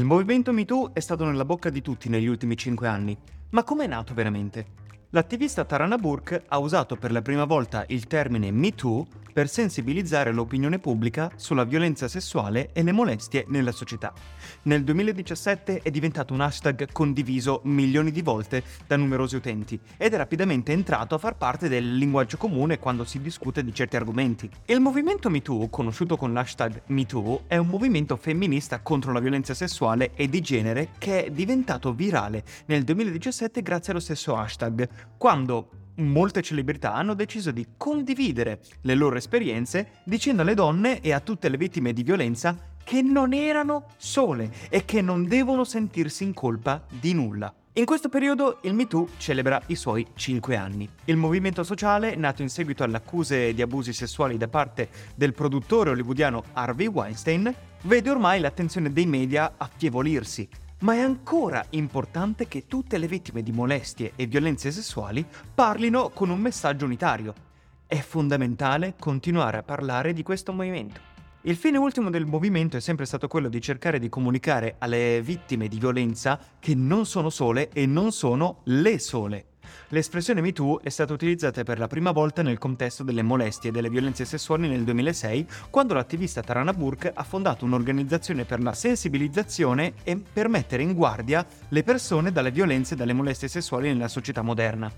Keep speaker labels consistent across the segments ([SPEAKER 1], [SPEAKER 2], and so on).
[SPEAKER 1] Il movimento MeToo è stato nella bocca di tutti negli ultimi cinque anni, ma com'è nato veramente? L'attivista Tarana Burke ha usato per la prima volta il termine MeToo per sensibilizzare l'opinione pubblica sulla violenza sessuale e le molestie nella società. Nel 2017 è diventato un hashtag condiviso milioni di volte da numerosi utenti ed è rapidamente entrato a far parte del linguaggio comune quando si discute di certi argomenti. Il movimento MeToo, conosciuto con l'hashtag MeToo, è un movimento femminista contro la violenza sessuale e di genere che è diventato virale nel 2017 grazie allo stesso hashtag, quando molte celebrità hanno deciso di condividere le loro esperienze dicendo alle donne e a tutte le vittime di violenza che non erano sole e che non devono sentirsi in colpa di nulla. In questo periodo il MeToo celebra i suoi 5 anni. Il movimento sociale, nato in seguito alle accuse di abusi sessuali da parte del produttore hollywoodiano Harvey Weinstein, vede ormai l'attenzione dei media affievolirsi, ma è ancora importante che tutte le vittime di molestie e violenze sessuali parlino con un messaggio unitario. È fondamentale continuare a parlare di questo movimento. Il fine ultimo del movimento è sempre stato quello di cercare di comunicare alle vittime di violenza che non sono sole e non sono le sole. L'espressione MeToo è stata utilizzata per la prima volta nel contesto delle molestie e delle violenze sessuali nel 2006, quando l'attivista Tarana Burke ha fondato un'organizzazione per la sensibilizzazione e per mettere in guardia le persone dalle violenze e dalle molestie sessuali nella società moderna.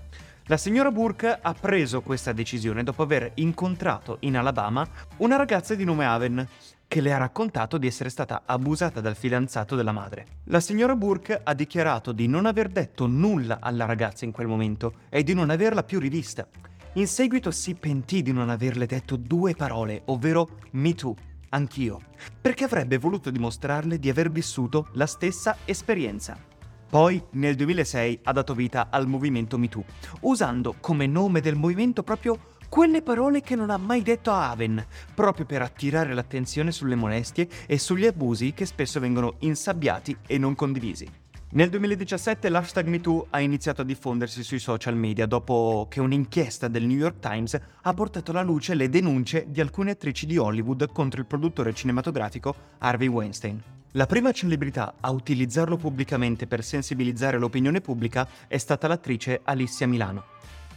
[SPEAKER 1] La signora Burke ha preso questa decisione dopo aver incontrato in Alabama una ragazza di nome Aven, che le ha raccontato di essere stata abusata dal fidanzato della madre. La signora Burke ha dichiarato di non aver detto nulla alla ragazza in quel momento e di non averla più rivista. In seguito si pentì di non averle detto due parole, ovvero Me Too, anch'io, perché avrebbe voluto dimostrarle di aver vissuto la stessa esperienza. Poi, nel 2006, ha dato vita al movimento Me Too, usando come nome del movimento proprio quelle parole che non ha mai detto a Aven, proprio per attirare l'attenzione sulle molestie e sugli abusi che spesso vengono insabbiati e non condivisi. Nel 2017 l'hashtag MeToo ha iniziato a diffondersi sui social media dopo che un'inchiesta del New York Times ha portato alla luce le denunce di alcune attrici di Hollywood contro il produttore cinematografico Harvey Weinstein. La prima celebrità a utilizzarlo pubblicamente per sensibilizzare l'opinione pubblica è stata l'attrice Alicia Milano,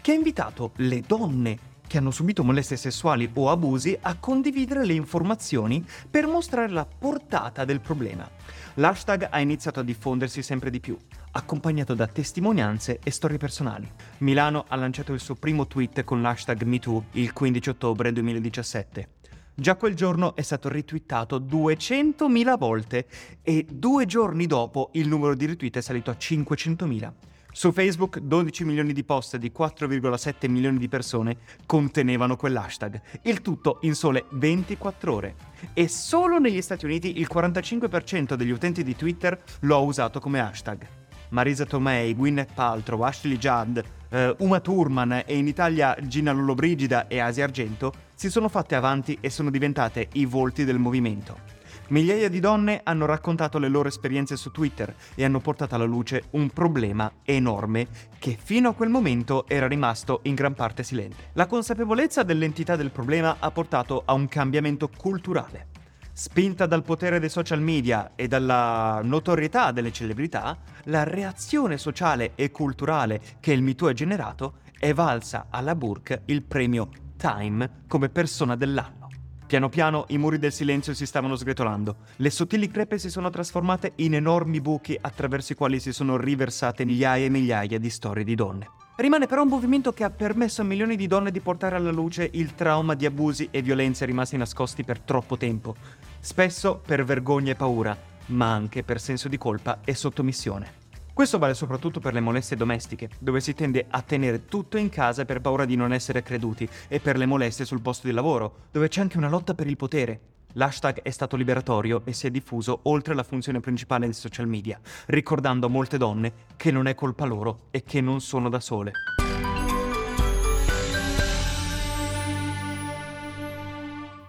[SPEAKER 1] che ha invitato le donne che hanno subito molestie sessuali o abusi a condividere le informazioni per mostrare la portata del problema. L'hashtag ha iniziato a diffondersi sempre di più, accompagnato da testimonianze e storie personali. Milano ha lanciato il suo primo tweet con l'hashtag MeToo il 15 ottobre 2017. Già quel giorno è stato retweetato 200.000 volte e due giorni dopo il numero di retweet è salito a 500.000. Su Facebook 12 milioni di post di 4,7 milioni di persone contenevano quell'hashtag, il tutto in sole 24 ore. E solo negli Stati Uniti il 45% degli utenti di Twitter lo ha usato come hashtag. Marisa Tomei, Gwyneth Paltrow, Ashley Judd, uh, Uma Thurman e in Italia Gina Lollobrigida e Asia Argento si sono fatte avanti e sono diventate i volti del movimento. Migliaia di donne hanno raccontato le loro esperienze su Twitter e hanno portato alla luce un problema enorme che fino a quel momento era rimasto in gran parte silente. La consapevolezza dell'entità del problema ha portato a un cambiamento culturale. Spinta dal potere dei social media e dalla notorietà delle celebrità, la reazione sociale e culturale che il MeToo ha generato è valsa alla Burke il premio Time come persona dell'anno. Piano piano i muri del silenzio si stavano sgretolando. Le sottili crepe si sono trasformate in enormi buchi attraverso i quali si sono riversate migliaia e migliaia di storie di donne. Rimane però un movimento che ha permesso a milioni di donne di portare alla luce il trauma di abusi e violenze rimasti nascosti per troppo tempo, spesso per vergogna e paura, ma anche per senso di colpa e sottomissione. Questo vale soprattutto per le molestie domestiche, dove si tende a tenere tutto in casa per paura di non essere creduti, e per le molestie sul posto di lavoro, dove c'è anche una lotta per il potere. L'hashtag è stato liberatorio e si è diffuso oltre la funzione principale dei social media, ricordando a molte donne che non è colpa loro e che non sono da sole.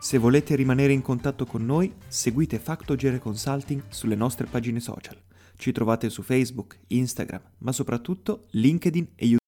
[SPEAKER 2] Se volete rimanere in contatto con noi, seguite Factogere Consulting sulle nostre pagine social. Ci trovate su Facebook, Instagram, ma soprattutto LinkedIn e YouTube.